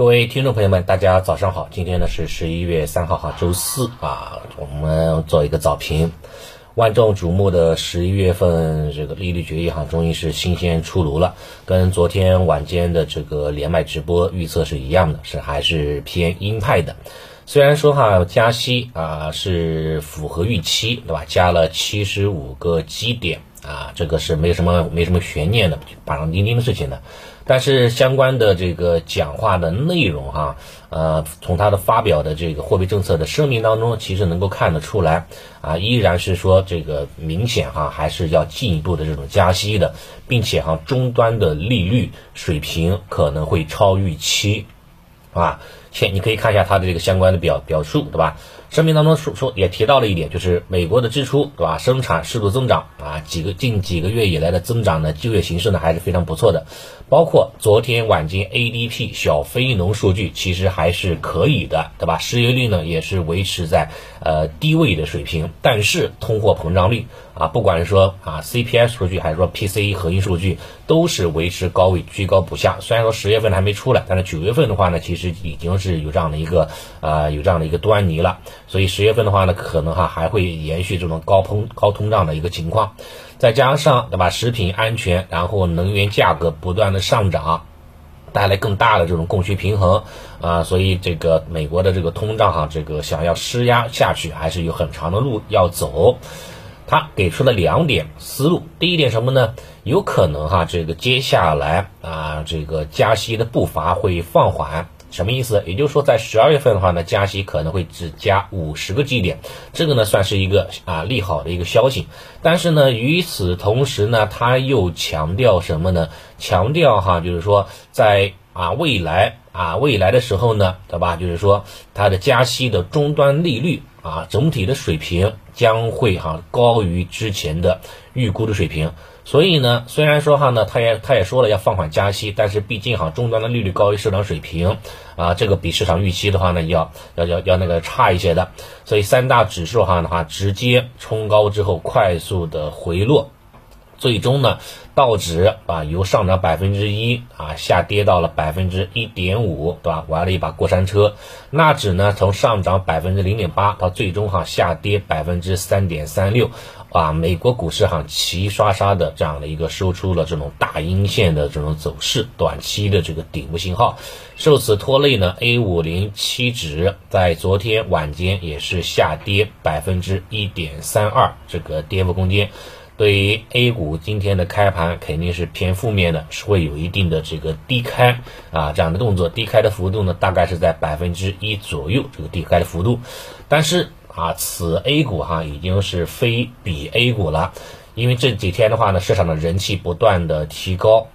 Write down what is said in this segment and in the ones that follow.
各位听众朋友们，大家早上好！今天呢是十一月三号哈，周四啊，我们做一个早评。万众瞩目的十一月份这个利率决议哈，终于是新鲜出炉了，跟昨天晚间的这个连麦直播预测是一样的，是还是偏鹰派的。虽然说哈加息啊是符合预期，对吧？加了七十五个基点啊，这个是没什么没什么悬念的，板上钉钉的事情的。但是相关的这个讲话的内容哈，呃，从他的发表的这个货币政策的声明当中，其实能够看得出来啊，依然是说这个明显哈还是要进一步的这种加息的，并且哈终端的利率水平可能会超预期，啊，先你可以看一下它的这个相关的表表述，对吧？声明当中说说也提到了一点，就是美国的支出，对吧？生产适度增长啊，几个近几个月以来的增长呢，就业形势呢还是非常不错的。包括昨天晚间 ADP 小非农数据其实还是可以的，对吧？失业率呢也是维持在呃低位的水平，但是通货膨胀率啊，不管是说啊 CPI 数据还是说 PCE 核心数据，都是维持高位，居高不下。虽然说十月份还没出来，但是九月份的话呢，其实已经是有这样的一个啊有这样的一个端倪了。所以十月份的话呢，可能哈还会延续这种高通高通胀的一个情况。再加上对吧，食品安全，然后能源价格不断的上涨，带来更大的这种供需平衡啊，所以这个美国的这个通胀哈，这个想要施压下去，还是有很长的路要走。他给出了两点思路，第一点什么呢？有可能哈，这个接下来啊，这个加息的步伐会放缓。什么意思？也就是说，在十二月份的话呢，加息可能会只加五十个基点，这个呢算是一个啊利好的一个消息。但是呢，与此同时呢，他又强调什么呢？强调哈，就是说在啊未来啊未来的时候呢，对吧？就是说它的加息的终端利率啊总体的水平将会哈高于之前的预估的水平。所以呢，虽然说哈呢，他也他也说了要放缓加息，但是毕竟哈终端的利率高于市场水平，啊，这个比市场预期的话呢，要要要要那个差一些的，所以三大指数哈的话直接冲高之后快速的回落。最终呢，道指啊由上涨百分之一啊下跌到了百分之一点五，对吧？玩了一把过山车。纳指呢从上涨百分之零点八到最终哈下跌百分之三点三六，啊，美国股市哈齐刷刷的这样的一个收出了这种大阴线的这种走势，短期的这个顶部信号。受此拖累呢，A 五零七指在昨天晚间也是下跌百分之一点三二，这个跌幅空间。对于 A 股今天的开盘肯定是偏负面的，是会有一定的这个低开啊这样的动作，低开的幅度呢大概是在百分之一左右，这个低开的幅度。但是啊，此 A 股哈已经是非比 A 股了，因为这几天的话呢，市场的人气不断的提高。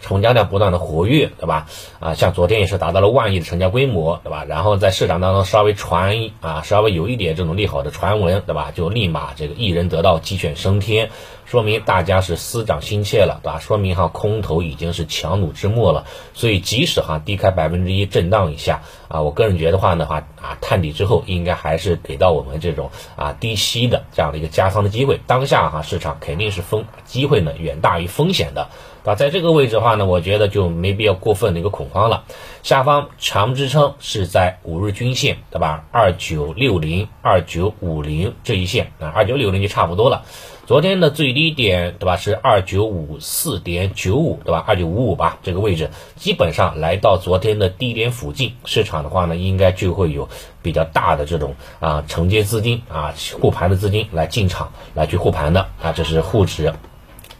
成交量不断的活跃，对吧？啊，像昨天也是达到了万亿的成交规模，对吧？然后在市场当中稍微传啊，稍微有一点这种利好的传闻，对吧？就立马这个一人得道鸡犬升天，说明大家是思涨心切了，对吧？说明哈空头已经是强弩之末了，所以即使哈低开百分之一震荡一下啊，我个人觉得话的话啊探底之后应该还是给到我们这种啊低吸的这样的一个加仓的机会，当下哈市场肯定是风机会呢远大于风险的。啊，在这个位置的话呢，我觉得就没必要过分的一个恐慌了。下方强支撑是在五日均线，对吧？二九六零、二九五零这一线啊，二九六零就差不多了。昨天的最低点，对吧？是二九五四点九五，对吧？二九五五吧，这个位置基本上来到昨天的低点附近，市场的话呢，应该就会有比较大的这种啊承接资金啊护盘的资金来进场来去护盘的啊，这是沪指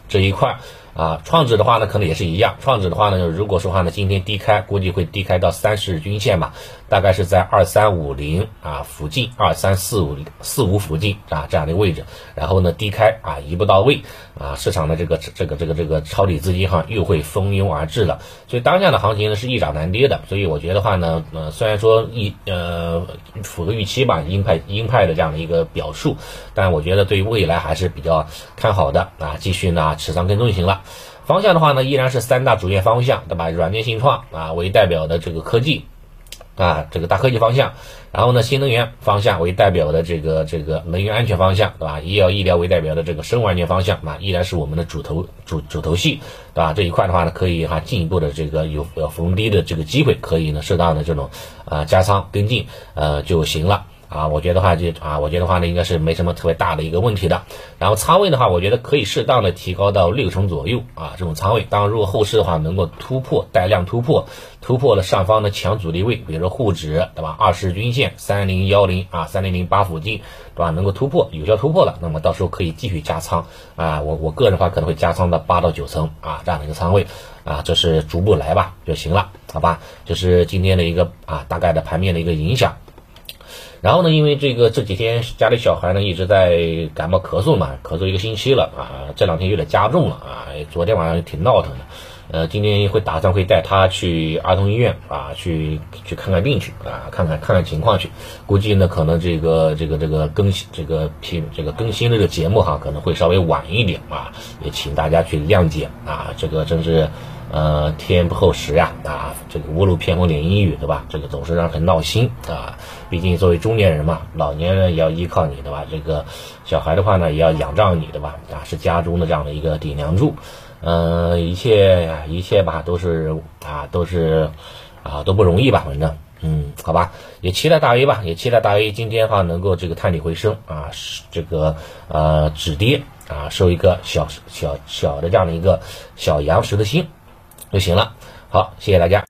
这一块。啊，创指的话呢，可能也是一样。创指的话呢，如果说话呢，今天低开，估计会低开到三十日均线吧，大概是在二三五零啊附近，二三四五四五附近啊这样的位置。然后呢，低开啊一步到位啊，市场的这个这个这个这个抄底资金哈又会蜂拥而至了。所以当下的行情呢是易涨难跌的。所以我觉得话呢，呃虽然说一呃符合预期吧，鹰派鹰派的这样的一个表述，但我觉得对于未来还是比较看好的啊，继续呢持仓跟踪就行了。方向的话呢，依然是三大主业方向，对吧？软件信创啊为代表的这个科技，啊，这个大科技方向，然后呢，新能源方向为代表的这个这个能源安全方向，对吧？医药医疗为代表的这个生物安全方向，啊，依然是我们的主头主主头戏，对吧？这一块的话呢，可以哈进一步的这个有有逢低的这个机会，可以呢适当的这种啊加仓跟进，呃就行了。啊，我觉得话就啊，我觉得话呢，应该是没什么特别大的一个问题的。然后仓位的话，我觉得可以适当的提高到六成左右啊，这种仓位。当然，如果后市的话能够突破带量突破，突破了上方的强阻力位，比如说沪指对吧，二十均线三零幺零啊，三零零八附近对吧，能够突破有效突破了，那么到时候可以继续加仓啊。我我个人的话可能会加仓到八到九成啊这样的一个仓位啊，这是逐步来吧就行了，好吧？这是今天的一个啊大概的盘面的一个影响。然后呢，因为这个这几天家里小孩呢一直在感冒咳嗽嘛，咳嗽一个星期了啊，这两天有点加重了啊，昨天晚上挺闹腾的，呃，今天会打算会带他去儿童医院啊，去去看看病去啊，看看看看情况去，估计呢可能这个这个这个更新这个频这个更新这个节目哈可能会稍微晚一点啊，也请大家去谅解啊，这个真是。呃，天不厚实呀，啊，这个屋漏偏逢连阴雨，对吧？这个总是让人很闹心啊。毕竟作为中年人嘛，老年人也要依靠你，对吧？这个小孩的话呢，也要仰仗你，对吧？啊，是家中的这样的一个顶梁柱。嗯，一切一切吧，都是啊，都是啊，都不容易吧？反正，嗯，好吧，也期待大 A 吧，也期待大 A 今天哈能够这个探底回升啊，这个呃止跌啊，收一个小小小的这样的一个小阳十的心。就行了，好，谢谢大家。